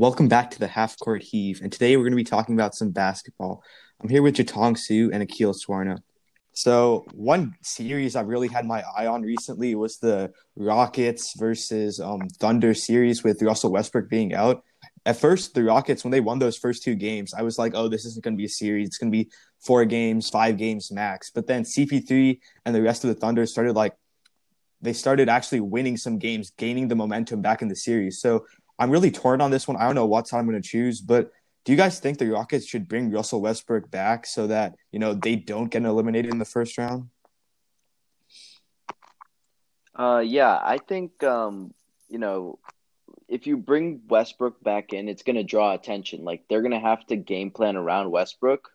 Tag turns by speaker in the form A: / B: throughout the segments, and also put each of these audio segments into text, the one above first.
A: Welcome back to the Half Court Heave, and today we're going to be talking about some basketball. I'm here with Jatong Su and Akil Swarna. So, one series I've really had my eye on recently was the Rockets versus um, Thunder series with Russell Westbrook being out. At first, the Rockets, when they won those first two games, I was like, oh, this isn't going to be a series. It's going to be four games, five games max. But then CP3 and the rest of the Thunder started like, they started actually winning some games, gaining the momentum back in the series. So I'm really torn on this one. I don't know what side I'm going to choose, but do you guys think the Rockets should bring Russell Westbrook back so that you know they don't get eliminated in the first round?
B: Uh, yeah, I think um, you know if you bring Westbrook back in, it's going to draw attention. Like they're going to have to game plan around Westbrook,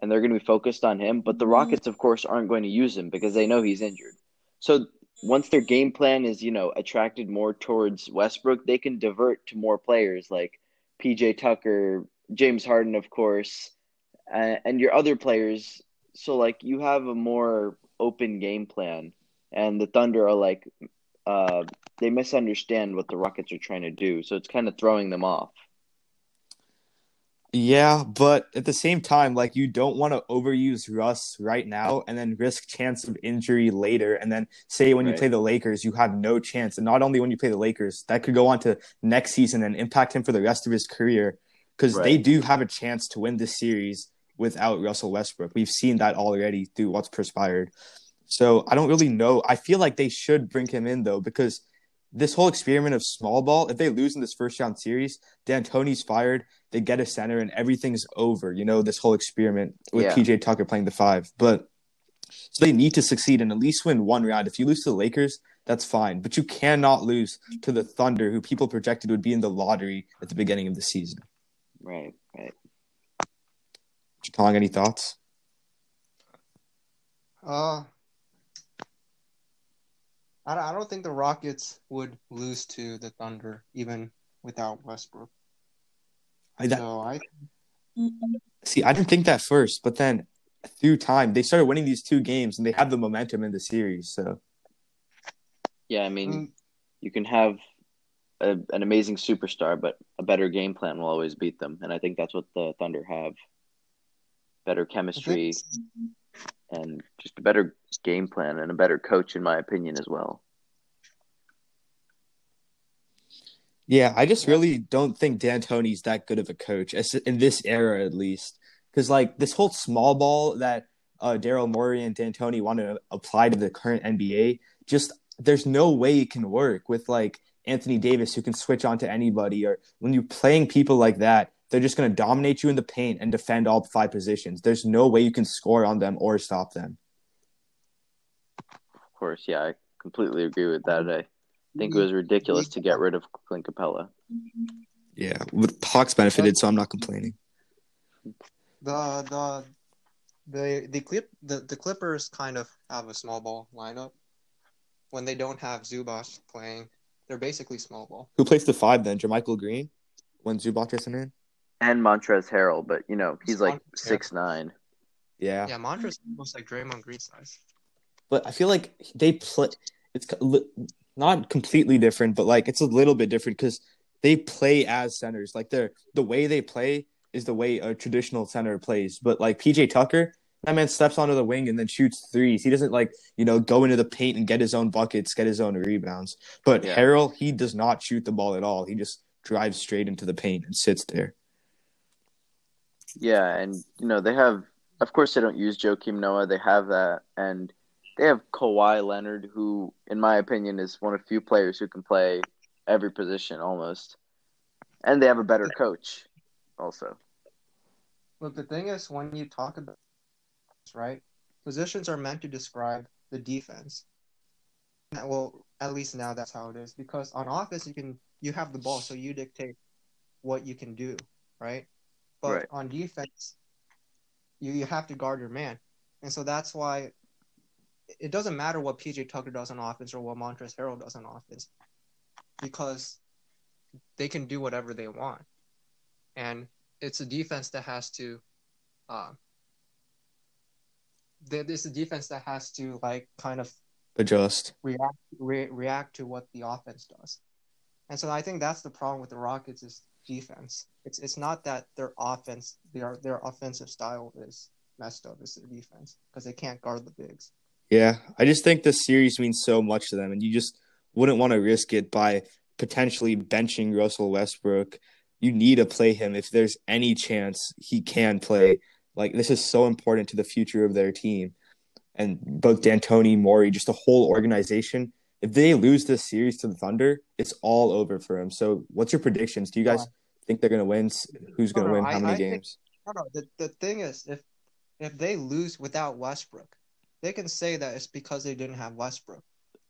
B: and they're going to be focused on him. But the mm-hmm. Rockets, of course, aren't going to use him because they know he's injured. So once their game plan is, you know, attracted more towards Westbrook, they can divert to more players like PJ Tucker, James Harden, of course, and, and your other players. So, like, you have a more open game plan, and the Thunder are like, uh, they misunderstand what the Rockets are trying to do. So it's kind of throwing them off.
A: Yeah, but at the same time, like you don't want to overuse Russ right now and then risk chance of injury later. And then say when right. you play the Lakers, you have no chance. And not only when you play the Lakers, that could go on to next season and impact him for the rest of his career. Because right. they do have a chance to win this series without Russell Westbrook. We've seen that already through what's perspired. So I don't really know. I feel like they should bring him in though, because this whole experiment of small ball, if they lose in this first round series, D'Antoni's fired, they get a center, and everything's over. You know, this whole experiment with yeah. PJ Tucker playing the five. But so they need to succeed and at least win one round. If you lose to the Lakers, that's fine. But you cannot lose to the Thunder, who people projected would be in the lottery at the beginning of the season.
B: Right, right.
A: Chong, any thoughts?
C: Uh I don't think the Rockets would lose to the Thunder even without Westbrook.
A: I, that, so I see. I didn't think that first, but then through time they started winning these two games and they have the momentum in the series. So
B: yeah, I mean, mm. you can have a, an amazing superstar, but a better game plan will always beat them, and I think that's what the Thunder have. Better chemistry and just a better game plan and a better coach, in my opinion, as well.
A: Yeah, I just really don't think D'Antoni's that good of a coach in this era, at least. Because like this whole small ball that uh, Daryl Morey and D'Antoni want to apply to the current NBA, just there's no way it can work with like Anthony Davis who can switch on to anybody, or when you're playing people like that, they're just going to dominate you in the paint and defend all five positions. There's no way you can score on them or stop them.
B: Of course, yeah, I completely agree with that. I think it was ridiculous to get rid of Clint Capela.
A: Yeah, with Hawks benefited, so I'm not complaining.
C: The the the the clip the, the Clippers kind of have a small ball lineup. When they don't have Zubac playing, they're basically small ball.
A: Who plays the five then? JaMychal Green when Zubac isn't in
B: and Montrezl Harrell, but you know he's like six nine.
A: Yeah.
C: Yeah, Montrezl almost like Draymond Green size.
A: But I feel like they play. It's not completely different, but like it's a little bit different because they play as centers. Like they're the way they play is the way a traditional center plays. But like PJ Tucker, that man steps onto the wing and then shoots threes. He doesn't like, you know, go into the paint and get his own buckets, get his own rebounds. But yeah. Harrell, he does not shoot the ball at all. He just drives straight into the paint and sits there.
B: Yeah, and you know they have. Of course, they don't use Joakim Noah. They have that, and they have Kawhi Leonard, who, in my opinion, is one of few players who can play every position almost, and they have a better coach, also.
C: Look, the thing is, when you talk about this, right, positions are meant to describe the defense. Well, at least now that's how it is. Because on offense, you can you have the ball, so you dictate what you can do, right? But right. on defense, you, you have to guard your man. And so that's why it doesn't matter what PJ Tucker does on offense or what Montrezl Harrell does on offense because they can do whatever they want. And it's a defense that has to uh, there's a defense that has to like kind of
A: adjust
C: react re- react to what the offense does And so I think that's the problem with the Rockets is defense. It's it's not that their offense their their offensive style is messed up. It's their defense because they can't guard the bigs.
A: Yeah, I just think this series means so much to them, and you just wouldn't want to risk it by potentially benching Russell Westbrook. You need to play him if there's any chance he can play. Like this is so important to the future of their team, and both D'Antoni, Morey, just the whole organization. If they lose this series to the Thunder, it's all over for them. So, what's your predictions? Do you guys think they're going to win? Who's going to win?
C: I,
A: How many
C: I
A: games?
C: Think, no, no. The, the thing is, if if they lose without Westbrook, they can say that it's because they didn't have Westbrook.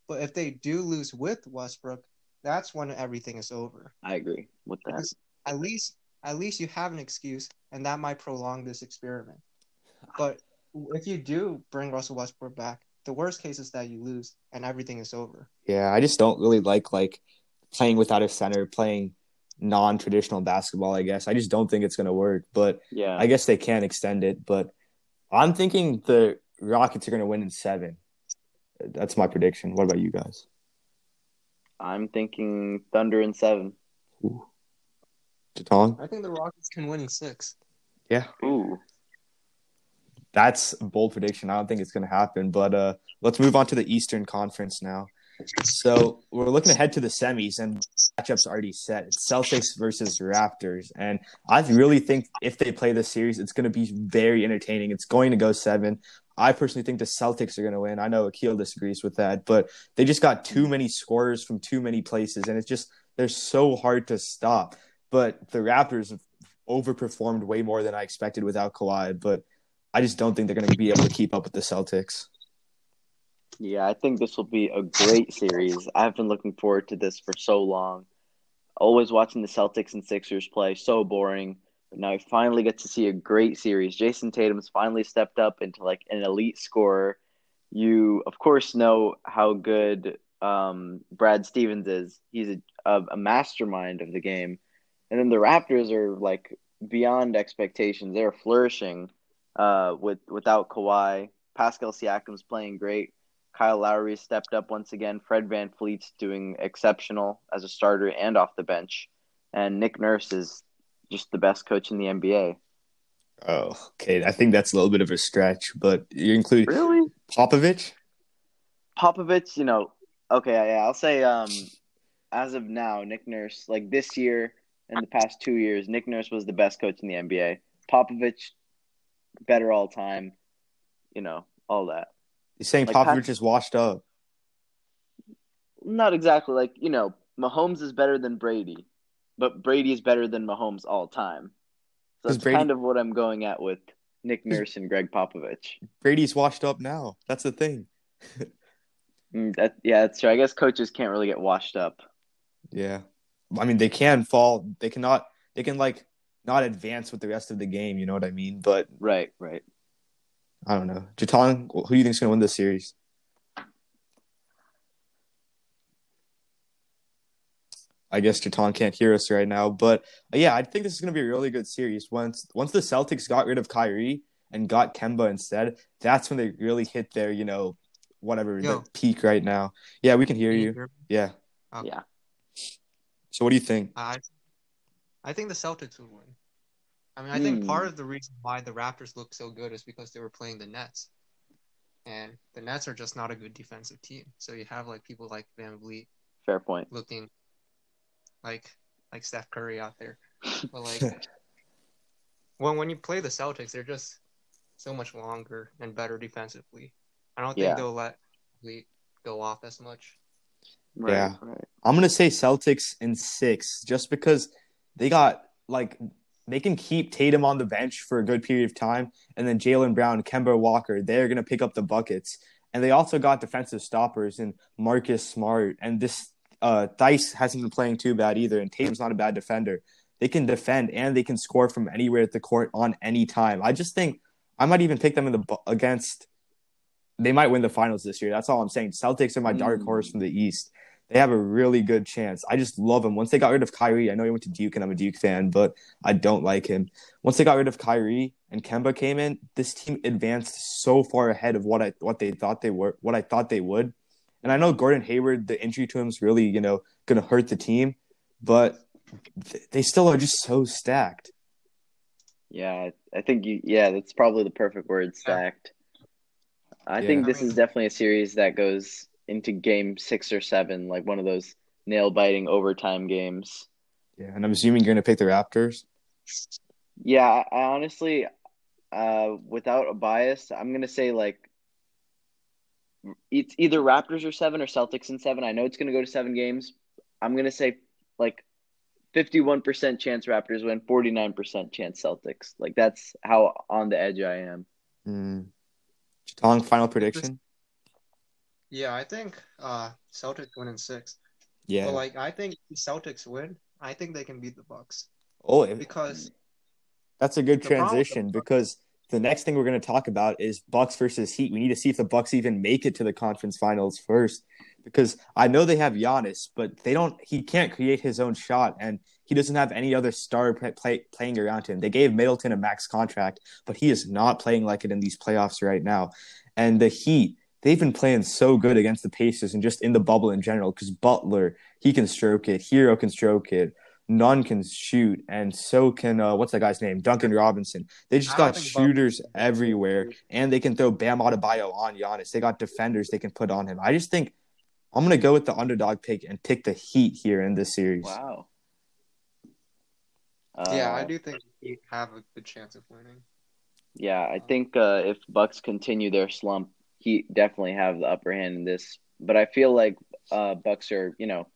C: But if they do lose with Westbrook, that's when everything is over.
B: I agree with that.
C: Because at least at least you have an excuse, and that might prolong this experiment. Ah. But if you do bring Russell Westbrook back, the worst case is that you lose and everything is over.
A: Yeah, I just don't really like like playing without a center, playing non-traditional basketball. I guess I just don't think it's going to work. But
B: Yeah.
A: I guess they can extend it. But I'm thinking the Rockets are going to win in seven. That's my prediction. What about you guys?
B: I'm thinking Thunder in seven.
A: Ooh. Jatong?
C: I think the Rockets can win in six.
A: Yeah,
B: Ooh.
A: That's a bold prediction. I don't think it's going to happen. But uh, let's move on to the Eastern Conference now. So we're looking ahead to the semis, and matchups already set. It's Celtics versus Raptors, and I really think if they play this series, it's going to be very entertaining. It's going to go seven. I personally think the Celtics are going to win. I know Akil disagrees with that, but they just got too many scorers from too many places, and it's just they're so hard to stop. But the Raptors overperformed way more than I expected without Kawhi, but I just don't think they're going to be able to keep up with the Celtics.
B: Yeah, I think this will be a great series. I've been looking forward to this for so long. Always watching the Celtics and Sixers play, so boring. But now I finally get to see a great series. Jayson Tatum's finally stepped up into like an elite scorer. You, of course, know how good um, Brad Stevens is. He's a, a, a mastermind of the game. And then the Raptors are like beyond expectations. They're flourishing uh, with without Kawhi. Pascal Siakam's playing great. Kyle Lowry stepped up once again. Fred VanVleet's doing exceptional as a starter and off the bench. And Nick Nurse is just the best coach in the NBA.
A: Oh, okay. I think that's a little bit of a stretch, but you include
B: Really?
A: Popovich.
B: Popovich, you know, okay, yeah, I'll say um as of now, Nick Nurse, like this year and the past two years, Nick Nurse was the best coach in the NBA. Popovich, better all time, you know, all that.
A: You're saying
B: Like
A: Popovich
B: Pat-
A: is washed up.
B: Not exactly like, you know, Mahomes is better than Brady, but Brady is better than Mahomes all time. So that's
A: Brady-
B: kind of what I'm going at with Nick Nurse and Greg Popovich.
A: Brady's washed up now. That's the thing.
B: Mm, that, yeah, that's true. I guess coaches can't really get washed up.
A: Yeah. I mean, they can fall. They cannot. They can like not advance with the rest of the game. You know what I mean? But
B: Right, right.
A: I don't know. Jatong, who do you think's gonna win this series? I guess Jatong can't hear us right now, but uh, yeah, I think this is gonna be a really good series. Once once the Celtics got rid of Kyrie and got Kemba instead, that's when they really hit their you know whatever
C: Yo.
A: the peak right now. Yeah, we can hear
C: Can
A: you.
C: hear?
A: Yeah.
C: Okay.
B: Yeah.
A: So what do you think?
C: I, I think the Celtics would win. I mean, I think part
B: Hmm.
C: of the reason why the Raptors look so good is because they were playing the Nets, and the Nets are just not a good defensive team. So you have like people like VanVleet
B: Fair point.
C: looking like like Steph Curry out there, but like when when you play the Celtics, they're just so much longer and better defensively. I don't think
B: Yeah.
C: they'll let Vleet go off as much.
B: Right,
A: Yeah.
B: right.
A: I'm gonna say Celtics in six, just because they got like they can keep Tatum on the bench for a good period of time, and then Jaylen Brown, Kemba Walker, they're gonna pick up the buckets, and they also got defensive stoppers and Marcus Smart, and this uh Dice hasn't been playing too bad either, and Tatum's not a bad defender. They can defend and they can score from anywhere at the court on any time. I just think I might even pick them in the against. They might win the finals this year. That's all I'm saying. Celtics are my dark
B: Mm.
A: horse from the East they have a really good chance. I just love him. Once they got rid of Kyrie, I know he went to Duke and I'm a Duke fan, but I don't like him. Once they got rid of Kyrie and Kemba came in, this team advanced so far ahead of what I what they thought they were, what I thought they would. And I know Gordon Hayward, the injury to him is really, you know, gonna hurt the team. but they still are just so stacked.
B: Yeah, I think you. Yeah, that's probably the perfect word. Stacked. I
A: Yeah.
B: think this is definitely a series that goes into game six or seven, like one of those nail biting overtime games.
A: Yeah, and I'm assuming you're gonna pick the Raptors.
B: Yeah, I, honestly, uh, without a bias, I'm gonna say like it's either Raptors or seven or Celtics in seven. I know it's gonna go to seven games. I'm gonna say like 51% chance Raptors win, 49% chance Celtics. Like that's how on the edge I am.
A: Mm. Tong, final prediction.
C: Yeah, I think uh Celtics win in six.
A: Yeah.
C: But like I think Celtics win, I think they can beat the Bucks
A: oh,
C: because
A: that's a good
C: The problem the
A: transition because the next thing we're going to talk about is Bucks versus Heat. We need to see if the Bucks even make it to the conference finals first, because I know they have Giannis, but they don't. He can't create his own shot, and he doesn't have any other star play, playing around him. They gave Middleton a max contract, but he is not playing like it in these playoffs right now. And the Heat, they've been playing so good against the Pacers and just in the bubble in general. Because Butler, he can stroke it. Herro can stroke it. Nunn can shoot, and so can uh, what's that guy's name? Duncan Robinson. They just got
C: think Butler-
A: shooters everywhere, and they can throw Bam Adebayo on Giannis. They got defenders they can put on him. I just think I'm gonna go with the underdog pick and pick the Heat here in this series.
B: Wow.
C: yeah,
B: Uh,
C: I do think we have a good chance of winning.
B: Yeah, I think uh, if Bucks continue their slump, he definitely have the upper hand in this. But I feel like uh, Bucks are, you know,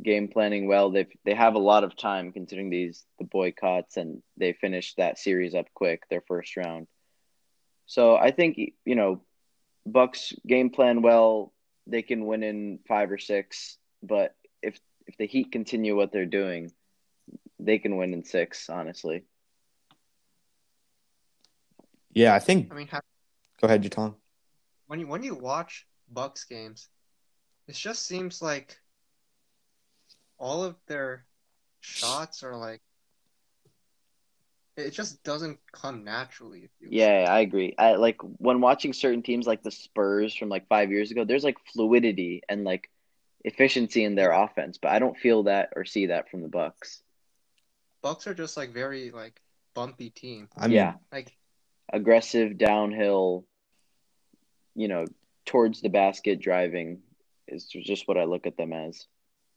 B: game planning well. They they have a lot of time considering these the boycotts, and they finished that series up quick, their first round. So I think you know, Bucks game plan well. They can win in five or six, but if if the Heat continue what they're doing, they can win in six. Honestly.
A: Yeah, I think.
C: I mean, ha-
A: Go ahead, Jatong.
C: When you when you watch Bucks games, it just seems like all of their shots are like it just doesn't come naturally. If you
B: Yeah, I agree. I like when watching certain teams like the Spurs from like five years ago, there's like fluidity and like efficiency in their offense, but I don't feel that or see that from the Bucks.
C: Bucks are just like very like bumpy team.
A: I mean,
B: yeah,
C: Like
B: aggressive downhill, you know, towards the basket driving is just what I look at them as.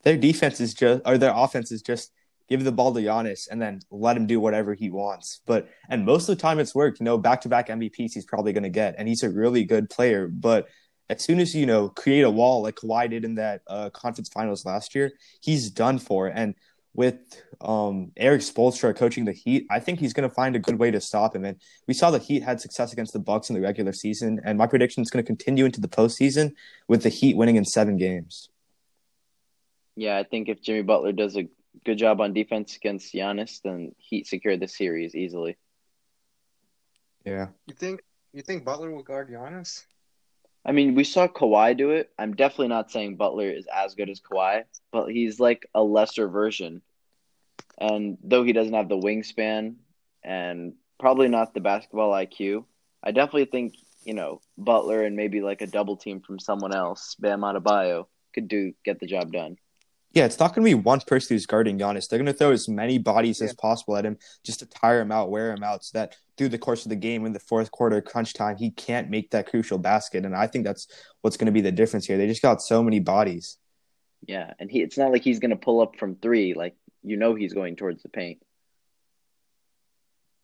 A: their defense is just, or their offense is just give the ball to Giannis and then let him do whatever he wants. But and most of the time it's worked. You know, back to back MVPs he's probably going to get, and he's a really good player. But as soon as you know create a wall like Kawhi did in that uh, conference finals last year, he's done for. And with um, Erik Spoelstra coaching the Heat, I think he's going to find a good way to stop him. And we saw the Heat had success against the Bucks in the regular season, and my prediction is going to continue into the postseason with the Heat winning in seven games.
B: Yeah, I think if Jimmy Butler does a good job on defense against Giannis, then Heat secure the series easily.
A: Yeah.
C: you think you think Butler will guard Giannis?
B: I mean, we saw Kawhi do it. I'm definitely not saying Butler is as good as Kawhi, but he's like a lesser version. And though he doesn't have the wingspan and probably not the basketball IQ, I definitely think, you know, Butler and maybe like a double team from someone else, Bam Adebayo, could do get the job done.
A: Yeah, it's not going to be one person who's guarding Giannis. They're going to throw as many bodies as possible at him just to tire him out, wear him out, so that through the course of the game in the fourth quarter crunch time, he can't make that crucial basket. And I think that's what's going to be the difference here. They just got so many bodies.
B: Yeah, and he it's not like he's going to pull up from 3 like you know he's going towards the paint.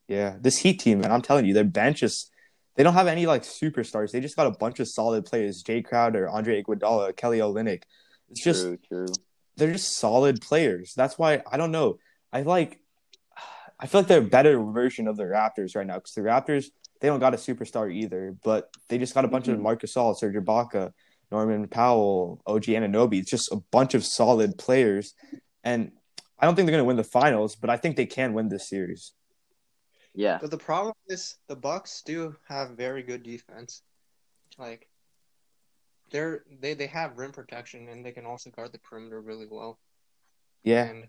A: Yeah, this Heat team, and I'm telling you, their bench is. They don't have any like superstars. They just got a bunch of solid players: Jae Crowder, Andre Iguodala, Kelly Olynyk. It's just
B: true, true.
A: They're just solid players. That's why I don't know. I like. I feel like they're a better version of the Raptors right now because the Raptors they don't got a superstar either, but they just got a bunch of
B: Mhm.
A: Marcus Gasol, Serge Ibaka, Norman Powell, OG Anunoby. It's just a bunch of solid players, and I don't think they're going to win the finals, but I think they can win this series.
B: Yeah.
C: But the problem is the Bucks do have very good defense. Like they're they they have rim protection and they can also guard the perimeter really well.
A: Yeah,
C: And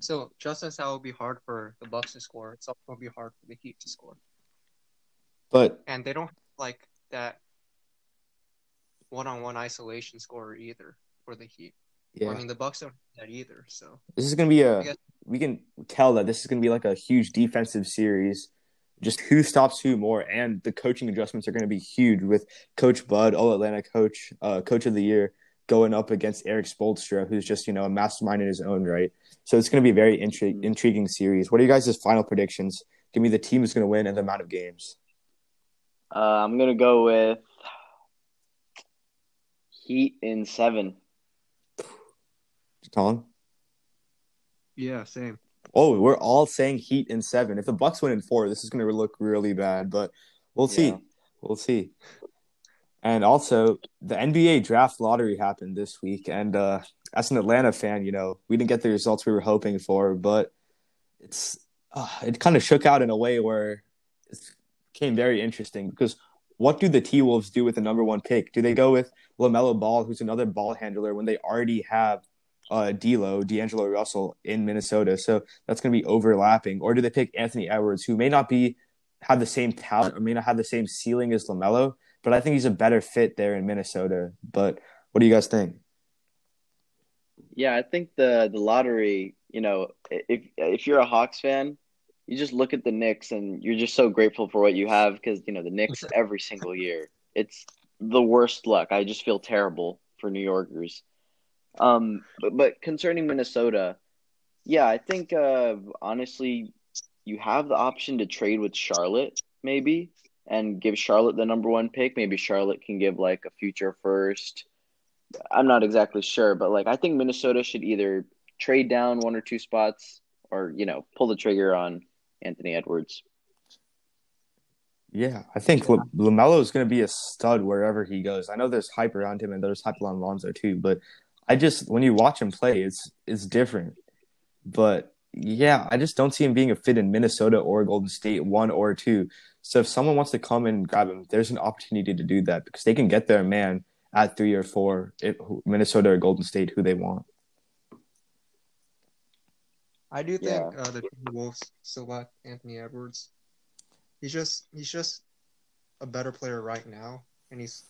C: so just as that will be hard for the Bucks to score, it's also going to be hard for the Heat to score.
A: but
C: And they don't have, like that one-on-one isolation scorer either for the Heat.
A: Yeah.
C: I mean, the Bucks don't do that either. So
A: This is gonna be a
C: guess-
A: We can tell that this is gonna be like a huge defensive series. Just who stops who more, and the coaching adjustments are gonna be huge with Coach Bud, All Atlanta coach, uh, coach of the year, going up against Erik Spoelstra, who's just you know a mastermind in his own right. So it's gonna be a very intri-
B: Mhm.
A: intriguing series. What are you guys' final predictions? Give me the team who's gonna win and the amount of games.
B: Uh, I'm gonna go with Heat in seven.
A: Colin?
C: yeah, same.
A: Oh, we're all saying Heat in seven. If the Bucks win in four, this is going to look really bad, but we'll see.
B: Yeah.
A: We'll see. And also, the NBA draft lottery happened this week, and uh, as an Atlanta fan, you know we didn't get the results we were hoping for, but it's uh, it kind of shook out in a way where it became very interesting because what do the T Wolves do with the number one pick? Do they go with LaMelo Ball, who's another ball handler, when they already have uh, D'Lo, D'Angelo Russell in Minnesota? So that's going to be overlapping, or do they pick Anthony Edwards, who may not be have the same talent or may not have the same ceiling as LaMelo, but I think he's a better fit there in Minnesota. But what do you guys think?
B: Yeah, I think the the lottery. You know, if if you're a Hawks fan, you just look at the Knicks and you're just so grateful for what you have because you know the Knicks every single year. It's the worst luck. I just feel terrible for New Yorkers. Um, but, but concerning Minnesota, yeah, I think uh, honestly, you have the option to trade with Charlotte maybe and give Charlotte the number one pick. Maybe Charlotte can give like a future first. I'm not exactly sure, but like I think Minnesota should either trade down one or two spots or you know pull the trigger on Anthony Edwards.
A: Yeah, I think
C: Yeah.
A: LaMelo is going to be a stud wherever he goes. I know there's hype around him and there's hype around Lonzo too, but I just when you watch him play, it's it's different. But yeah, I just don't see him being a fit in Minnesota or Golden State, one or two. So if someone wants to come and grab him, there's an opportunity to do that because they can get their man at three or four, if, Minnesota or Golden State, who they want.
C: I do think
B: Yeah.
C: uh, the Wolves select Anthony Edwards. He's just he's just a better player right now, and he's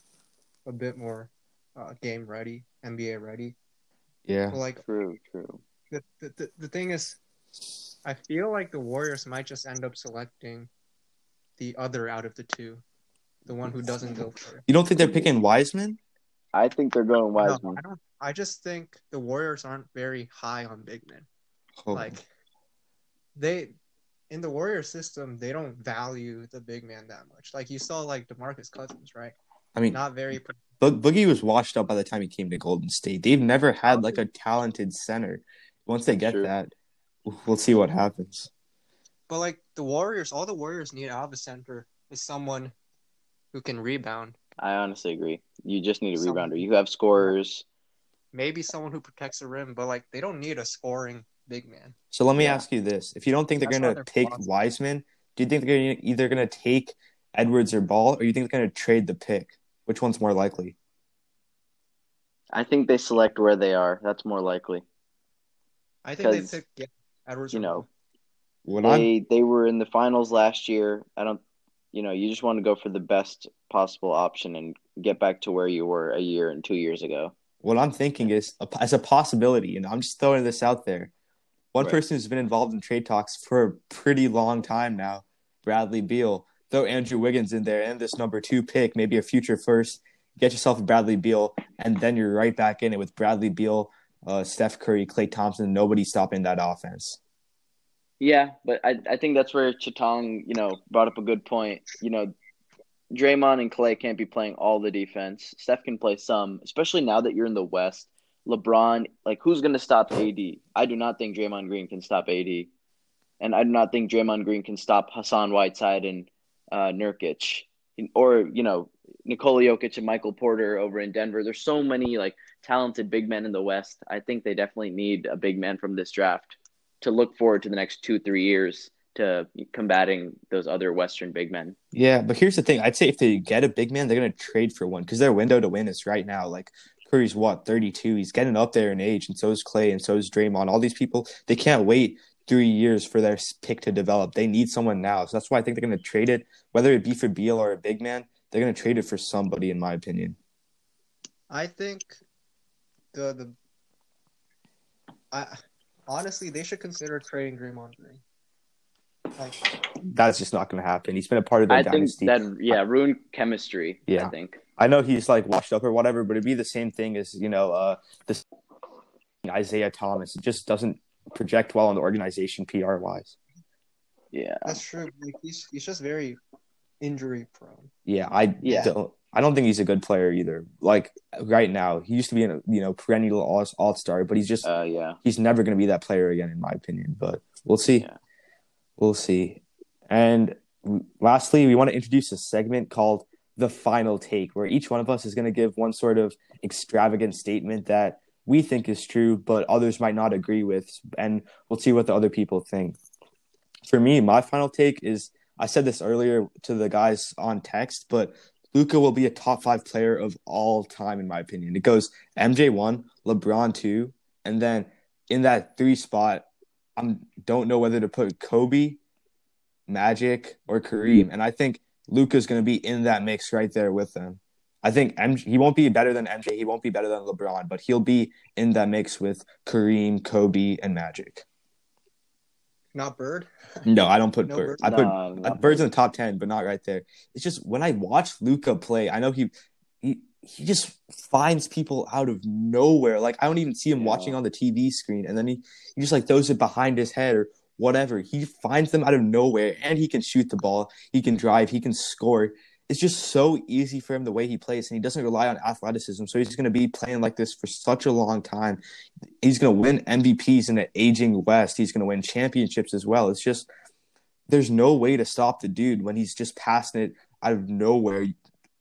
C: a bit more uh, game ready, NBA ready.
A: Yeah,
C: But like
B: True, true.
C: the, the the the thing is, I feel like the Warriors might just end up selecting the other out of the two, the one who doesn't go for it.
A: you don't think they're picking Wiseman?
B: I think they're going
C: No,
B: Wiseman.
C: I don't. I just think the Warriors aren't very high on big men.
A: Oh,
C: Like they in the Warrior system, they don't value the big man that much. Like you saw, like DeMarcus Cousins, right?
A: I mean,
C: Not very.
A: Bo- Boogie was washed up by the time he came to Golden State. They've never had like a talented center. Once they get
B: True.
A: that, we'll see what happens.
C: But like the Warriors, all the Warriors need out of a center is someone who can rebound.
B: I honestly agree. You just need a
C: Some-
B: rebounder. You have scorers.
C: Maybe someone who protects the rim, but like they don't need a scoring big man.
A: So let me
B: Yeah.
A: ask you this: If you don't think they're
C: That's
A: gonna
C: they're
A: take
C: flawed.
A: Wiseman, do you think they're gonna, either going to take Edwards or Ball, or you think they're going to trade the pick? Which one's more likely?
B: I think they select where they are. That's more likely.
C: I think they pick yeah, Edwards.
B: You know,
C: Ball.
A: What I'm
B: they they were in the finals last year. I don't. You know, you just want to go for the best possible option and get back to where you were a year and two years ago.
A: what I'm thinking is as a possibility, and I'm just throwing this out there. One
B: Right.
A: person who's been involved in trade talks for a pretty long time now, Bradley Beal. Throw Andrew Wiggins in there and this number two pick, maybe a future first. Get yourself a Bradley Beal, and then you're right back in it with Bradley Beal, uh, Steph Curry, Klay Thompson. Nobody stopping that offense.
B: Yeah, but I I think that's where Chatong, you know, brought up a good point. You know, Draymond and Klay can't be playing all the defense. Steph can play some, especially now that you're in the West. LeBron, like, who's going to stop AD? I do not think Draymond Green can stop AD, and I do not think Draymond Green can stop Hassan Whiteside and uh, Nurkic, or you know, Nikola Jokic and Michael Porter over in Denver. There's so many like talented big men in the West. I think they definitely need a big man from this draft to look forward to the next two three years to combating those other Western big men.
A: Yeah, but here's the thing. I'd say if they get a big man, they're going to trade for one because their window to win is right now. Like Curry's what, 32? He's getting up there in age, and so is Klay, and so is Draymond. All these people, they can't wait three years for their pick to develop. They need someone now. So that's why I think they're going to trade it, whether it be for Beal or a big man. They're going to trade it for somebody, in my opinion.
C: I think the the I honestly they should consider trading Draymond Green. Like
A: That's just not going to happen. He's been a part of their
B: I think
A: dynasty.
B: that yeah, ruined chemistry.
A: Yeah.
B: I think.
A: I know he's like washed up or whatever, but it'd be the same thing as you know uh this Isaiah Thomas. It just doesn't project well in the organization PR wise.
B: Yeah.
C: that's true. Like, he's he's just very injury prone.
A: Yeah, I
B: Yeah.
A: don't. I don't think he's a good player either. Like right now, he used to be a you know perennial all all star, but he's just
B: Uh, yeah.
A: he's never going to be that player again, in my opinion. But we'll see.
B: Yeah.
A: We'll see. And lastly, we want to introduce a segment called the final take, where each one of us is going to give one sort of extravagant statement that we think is true, but others might not agree with, and we'll see what the other people think. For me, my final take is I said this earlier to the guys on text, but Luka will be a top five player of all time, in my opinion. It goes MJ one, LeBron two, and then in that three spot, I don't know whether to put Kobe, Magic, or Kareem, and I think Luka's going to be in that mix right there with them. I think MJ, he won't be better than MJ, he won't be better than LeBron, but he'll be in that mix with Kareem, Kobe, and Magic.
C: Not Bird.
A: No, I don't put
C: No
A: Bird.
C: Bird?
A: I put
B: Nah, not
A: Bird's in the top ten, but not right there. It's just when I watch Luka play, I know he he he just finds people out of nowhere. Like I don't even see him
B: Yeah.
A: watching on the TV screen, and then he, he just like throws it behind his head or whatever. He finds them out of nowhere, and he can shoot the ball. He can drive. He can score. It's just so easy for him the way he plays, and he doesn't rely on athleticism. So he's going to be playing like this for such a long time. He's going to win MVPs in an aging West. He's going to win championships as well. It's just there's no way to stop the dude when he's just passing it out of nowhere,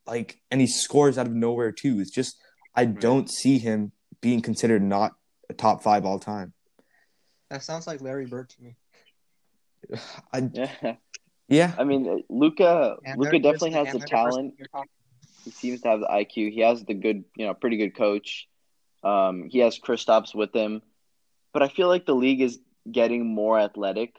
A: like, and he scores out of nowhere too. It's just I don't see him being considered not a top five all time.
C: That sounds like Larry Bird to me.
A: I
B: Yeah.
A: Yeah,
B: I mean, Luka.
C: And Luka
B: definitely has the
C: and Larry Bird's
B: talent. He seems to have the IQ. He has the good, you know, pretty good coach. Um, he has Kristaps with him, but I feel like the league is getting more athletic.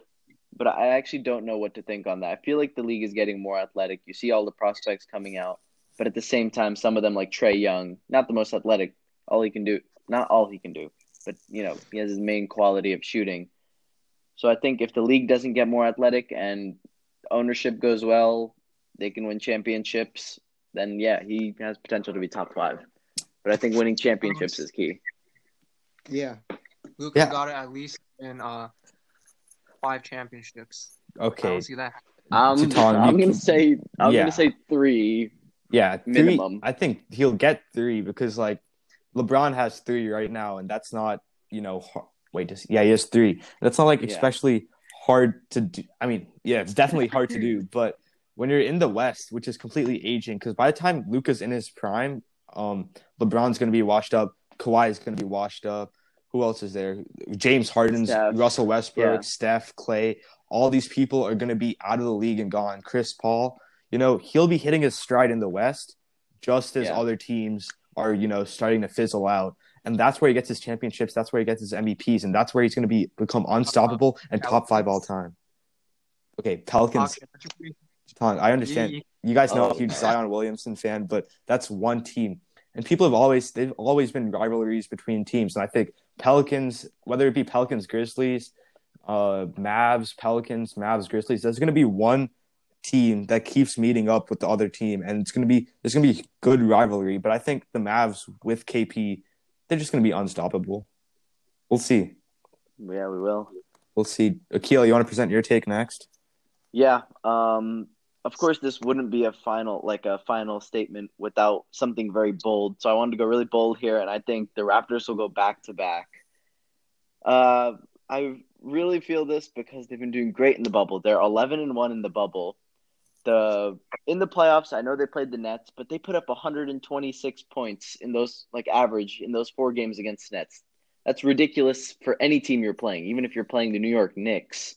B: But I actually don't know what to think on that. I feel like the league is getting more athletic. You see all the prospects coming out, but at the same time, some of them like Trae Young, not the most athletic. All he can do, not all he can do, but you know, he has his main quality of shooting. So I think if the league doesn't get more athletic and ownership goes well, they can win championships. Then yeah, he has potential to be top five. But I think winning championships is key.
C: Yeah, Luka
A: Yeah.
C: got it at least in uh five championships. I
A: okay,
C: don't see that.
B: Um,
A: Chatan,
B: I'm gonna say I'm
A: Yeah.
B: gonna say three.
A: yeah, three,
B: minimum.
A: I think he'll get three because like LeBron has three right now, and that's not you know har- wait, does, yeah, he has three. That's not like
B: Yeah.
A: especially hard to do. I mean, yeah, it's definitely hard to do, but when you're in the West, which is completely aging, because by the time Luka's in his prime, um, LeBron's going to be washed up, Kawhi is going to be washed up. Who else is there? James Harden's,
B: Steph.
A: Russell Westbrook,
B: Yeah.
A: Steph, Klay. All these people are going to be out of the league and gone. Chris Paul, you know, he'll be hitting his stride in the West, just as
B: Yeah.
A: other teams are, you know, starting to fizzle out. And that's where he gets his championships. That's where he gets his MVPs, and that's where he's going to be become unstoppable and top five all time. Okay, Pelicans. I understand. You guys know I'm
B: Oh.
A: a huge Zion Williamson fan, but that's one team. And people have always they've always been rivalries between teams. And I think Pelicans, whether it be Pelicans, Grizzlies, uh, Mavs, Pelicans, Mavs, Grizzlies, there's gonna be one team that keeps meeting up with the other team and it's gonna be there's gonna be good rivalry. But I think the Mavs with KP, they're just gonna be unstoppable. We'll see.
B: Yeah, we will.
A: We'll see. Akil, you want to present your take next?
B: Yeah. Um. Of course, this wouldn't be a final like a final statement without something very bold. So I wanted to go really bold here, and I think the Raptors will go back to back. Uh, I really feel this because they've been doing great in the bubble. They're eleven and one in the bubble. The in the playoffs, I know they played the Nets, but they put up 126 points in those like average in those four games against Nets. That's ridiculous for any team you're playing, even if you're playing the New York Knicks.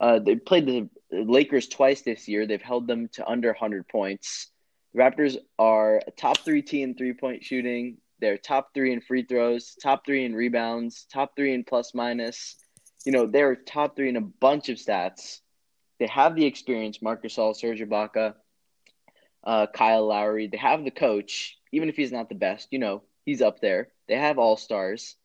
B: Uh, they played the Lakers twice this year. They've held them to under 100 points. The Raptors are a top three team in three point shooting. They're top three in free throws, top three in rebounds, top three in plus minus. You know, they're top three in a bunch of stats. They have the experience, Marc Gasol, Serge Ibaka, uh, Kyle Lowry. They have the coach, even if he's not the best. You know, he's up there. They have all stars.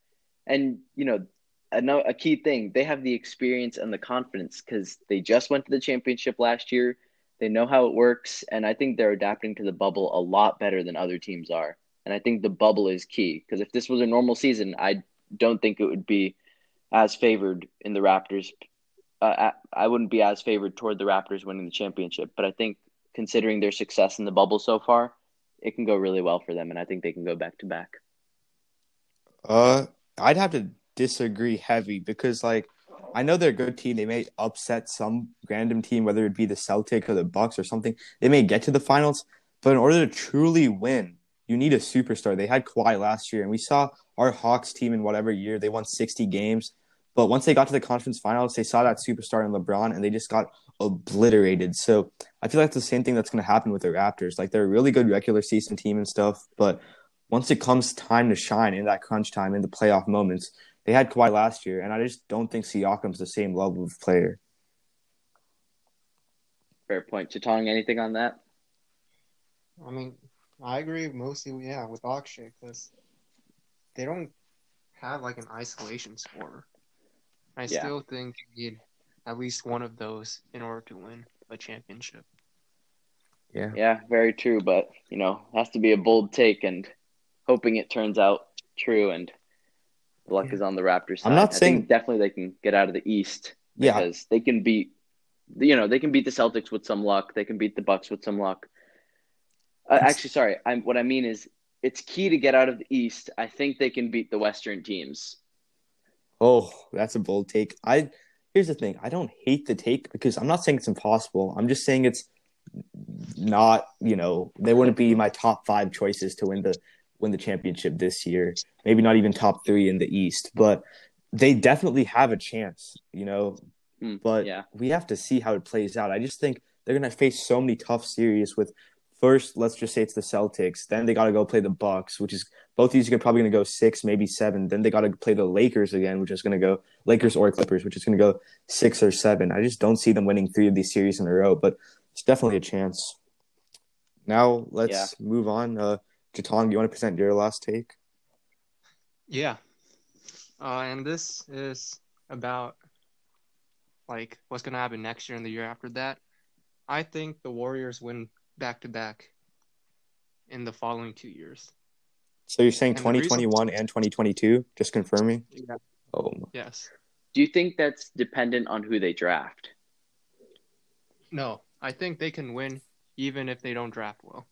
B: And you know, a key thing they have the experience and the confidence because they just went to the championship last year. They know how it works, and I think they're adapting to the bubble a lot better than other teams are. And I think the bubble is key because if this was a normal season, I don't think it would be as favored in the Raptors. Uh, I wouldn't be as favored toward the Raptors winning the championship, but I think considering their success in the bubble so far, it can go really well for them, and I think they can go back to back.
A: Uh, I'd have to disagree heavy because like I know they're a good team. They may upset some random team, whether it be the Celtics or the Bucks or something. They may get to the finals, but in order to truly win, you need a superstar. They had Kawhi last year, and we saw our Hawks team in whatever year they won 60 games. But once they got to the conference finals, they saw that superstar in LeBron, and they just got obliterated. So I feel like it's the same thing that's going to happen with the Raptors. Like they're a really good regular season team and stuff, but once it comes time to shine in that crunch time in the playoff moments, they had Kawhi last year, and I just don't think Siakam's the same level of player.
B: Fair point. Chitong, anything on that?
C: I mean, I agree mostly, yeah, with Akshay because they don't have like an isolation scorer. I yeah. still think you need at least one of those in order to win a championship.
A: Yeah.
B: Yeah, very true. But, you know, has to be a bold take and hoping it turns out true and luck yeah. is on the Raptors side.
A: I'm not saying
B: definitely they can get out of the East because yeah. they can beat you know, they can beat the Celtics with some luck. They can beat the Bucks with some luck. Uh, actually, sorry. I'm, what I mean is it's key to get out of the East. I think they can beat the Western teams.
A: Oh, that's a bold take. I here's the thing. I don't hate the take because I'm not saying it's impossible. I'm just saying it's not, you know, they wouldn't be my top 5 choices to win the win the championship this year. Maybe not even top 3 in the East, but they definitely have a chance, you know.
B: Mm,
A: but
B: yeah.
A: we have to see how it plays out. I just think they're going to face so many tough series with first let's just say it's the Celtics. Then they got to go play the Bucks, which is both these are probably going to go six, maybe seven. Then they got to play the Lakers again, which is going to go Lakers or Clippers, which is going to go six or seven. I just don't see them winning three of these series in a row, but it's definitely a chance. Now let's yeah. move on. Uh, Jatong, do you want to present your last take?
C: Yeah, uh, and this is about like what's going to happen next year and the year after that. I think the Warriors win back to back in the following two years.
A: So you're saying 2021 and 2022? Just confirming.
C: Yeah.
A: Oh.
C: Yes.
B: Do you think that's dependent on who they draft?
C: No, I think they can win even if they don't draft well.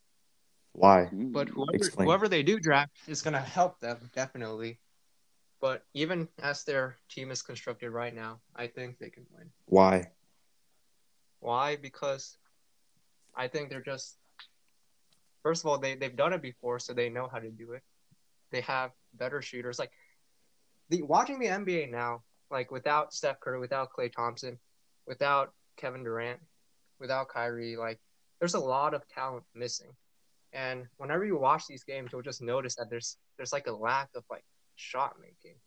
A: Why?
C: But whoever, whoever they do draft is going to help them definitely. But even as their team is constructed right now, I think they can win.
A: Why?
C: Why? Because I think they're just first of all they they've done it before, so they know how to do it. They have better shooters. Like the watching the NBA now, like without Steph Curry, without Klay Thompson, without Kevin Durant, without Kyrie, like there's a lot of talent missing. And whenever you watch these games, you'll just notice that there's there's like a lack of like shot making.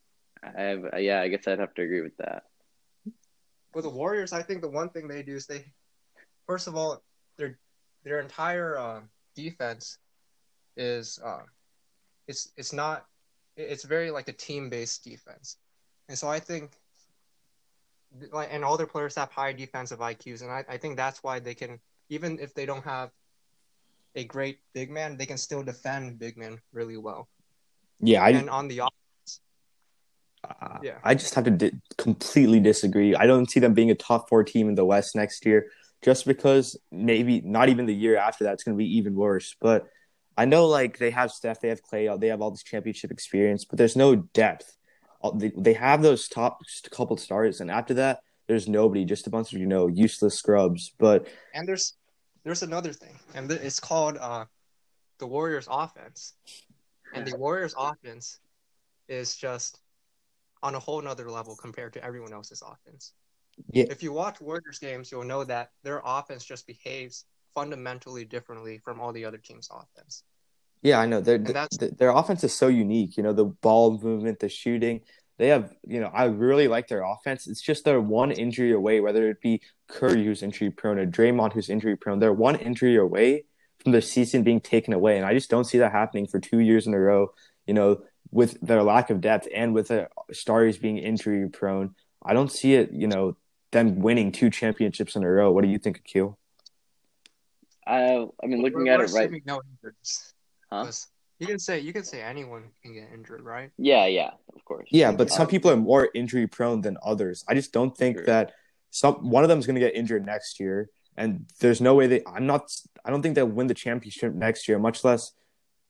B: I have, yeah, I guess I'd have to agree with that.
C: With the Warriors, I think the one thing they do is they, first of all, their their entire uh, defense is uh, it's it's not it's very like a team based defense, and so I think like and all their players have high defensive IQs, and I, I think that's why they can even if they don't have a great big man, they can still defend big men really well.
A: Yeah, I,
C: and on the offense,
A: uh, yeah, I just have to di- completely disagree. I don't see them being a top four team in the West next year just because maybe not even the year after that's going to be even worse. But I know like they have Steph, they have Klay, they have all this championship experience, but there's no depth. They, have those top couple stars, and after that, there's nobody, just a bunch of you know useless scrubs. But
C: and there's there's another thing, and it's called uh, the Warriors' offense, and the Warriors' offense is just on a whole nother level compared to everyone else's offense.
A: Yeah.
C: If you watch Warriors games, you'll know that their offense just behaves fundamentally differently from all the other teams' offense.
A: Yeah, I know. Their their offense is so unique. You know, the ball movement, the shooting. They have, you know, I really like their offense. It's just they're one injury away, whether it be Curry who's injury prone or Draymond who's injury prone. They're one injury away from their season being taken away, and I just don't see that happening for two years in a row. You know, with their lack of depth and with the stars being injury prone, I don't see it. You know, them winning two championships in a row. What do you think, Akil?
B: I I mean, looking at it right. No injuries.
C: Huh? You can say you can say anyone can get injured, right?
B: Yeah, yeah, of course.
A: Yeah, but some people are more injury prone than others. I just don't think True. that some one of them is going to get injured next year, and there's no way they. I'm not. I don't think they'll win the championship next year. Much less,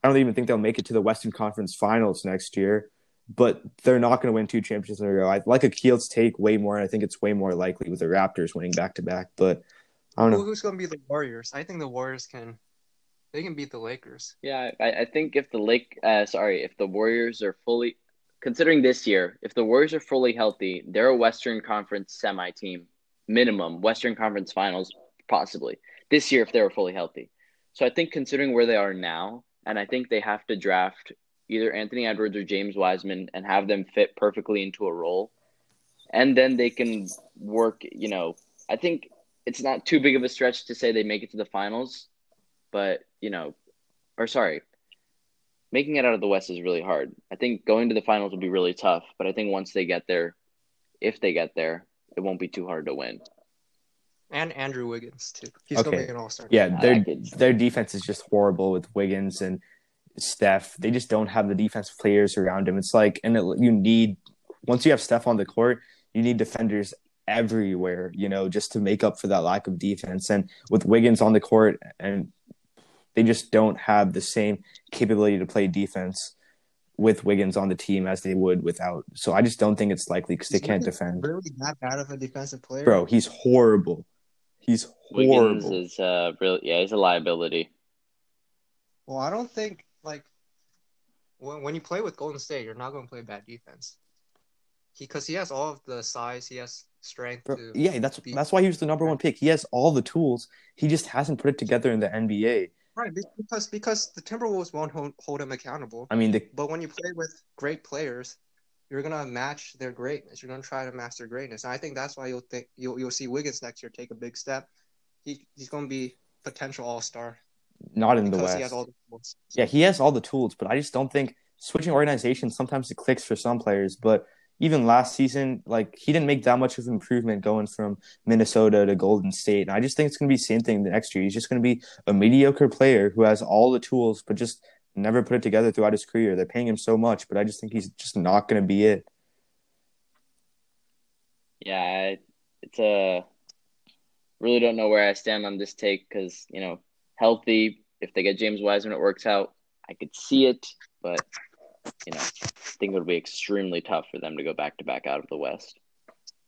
A: I don't even think they'll make it to the Western Conference Finals next year. But they're not going to win two championships in a row. I like Akil's take way more, and I think it's way more likely with the Raptors winning back to back. But I don't know
C: who's going to be the Warriors. I think the Warriors can they can beat the Lakers.
B: Yeah, I, I think if the Lake, uh, sorry, if the Warriors are fully, considering this year, if the Warriors are fully healthy, they're a Western Conference semi team, minimum Western Conference Finals, possibly this year if they were fully healthy. So I think considering where they are now, and I think they have to draft either Anthony Edwards or James Wiseman and have them fit perfectly into a role, and then they can work. You know, I think it's not too big of a stretch to say they make it to the finals but you know, or sorry, making it out of the West is really hard. I think going to the finals will be really tough, but I think once they get there, if they get there, it won't be too hard to win.
C: And Andrew Wiggins too. He's okay. gonna be an all star.
A: Yeah, their their defense is just horrible with Wiggins and Steph. They just don't have the defensive players around him. It's like, and it, you need once you have Steph on the court, you need defenders everywhere, you know, just to make up for that lack of defense. And with Wiggins on the court and they just don't have the same capability to play defense with Wiggins on the team as they would without. So I just don't think it's likely because they can't defend.
C: Really not bad of a defensive player,
A: bro. He's horrible. He's horrible.
B: Wiggins is uh really yeah, he's a liability.
C: Well, I don't think like when when you play with Golden State, you're not going to play bad defense. Because he, he, has all of the size, he has strength. Bro,
A: yeah, that's that's why he was the number one pick. He has all the tools. He just hasn't put it together in the NBA.
C: Right, because because the Timberwolves won't hold, hold him accountable.
A: I mean, the...
C: but when you play with great players, you're gonna match their greatness. You're gonna try to match their greatness. And I think that's why you'll think you'll you'll see Wiggins next year take a big step. He he's gonna be potential All Star.
A: Not in the West. He has all the tools. Yeah, he has all the tools, but I just don't think switching organizations sometimes it clicks for some players, but even last season, like he didn't make that much of improvement going from Minnesota to Golden State. And I just think it's going to be the same thing the next year. He's just going to be a mediocre player who has all the tools, but just never put it together throughout his career. They're paying him so much, but I just think he's just not going to be it.
B: Yeah, it's a really don't know where I stand on this take because you know healthy. If they get James Wiseman, it works out. I could see it, but you know, I think it would be extremely tough for them to go back to back out of the West.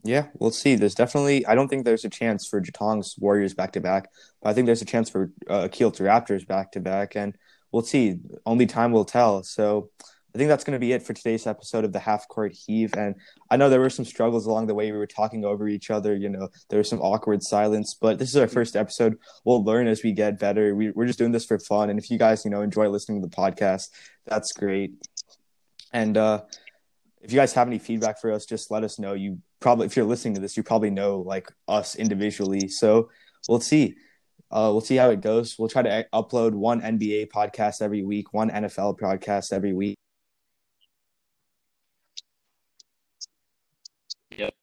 A: Yeah, we'll see. There's definitely. I don't think there's a chance for Jatong's Warriors back to back, but I think there's a chance for uh, Akil's Raptors back to back, and we'll see. Only time will tell. So. I think that's going to be it for today's episode of the Half Court Heave. And I know there were some struggles along the way. We were talking over each other. You know, there was some awkward silence, but this is our first episode. We'll learn as we get better. We, we're just doing this for fun. And if you guys, you know, enjoy listening to the podcast, that's great. And uh, if you guys have any feedback for us, just let us know. You probably, if you're listening to this, you probably know like us individually. So we'll see. Uh, we'll see how it goes. We'll try to upload one NBA podcast every week, one NFL podcast every week. Yep.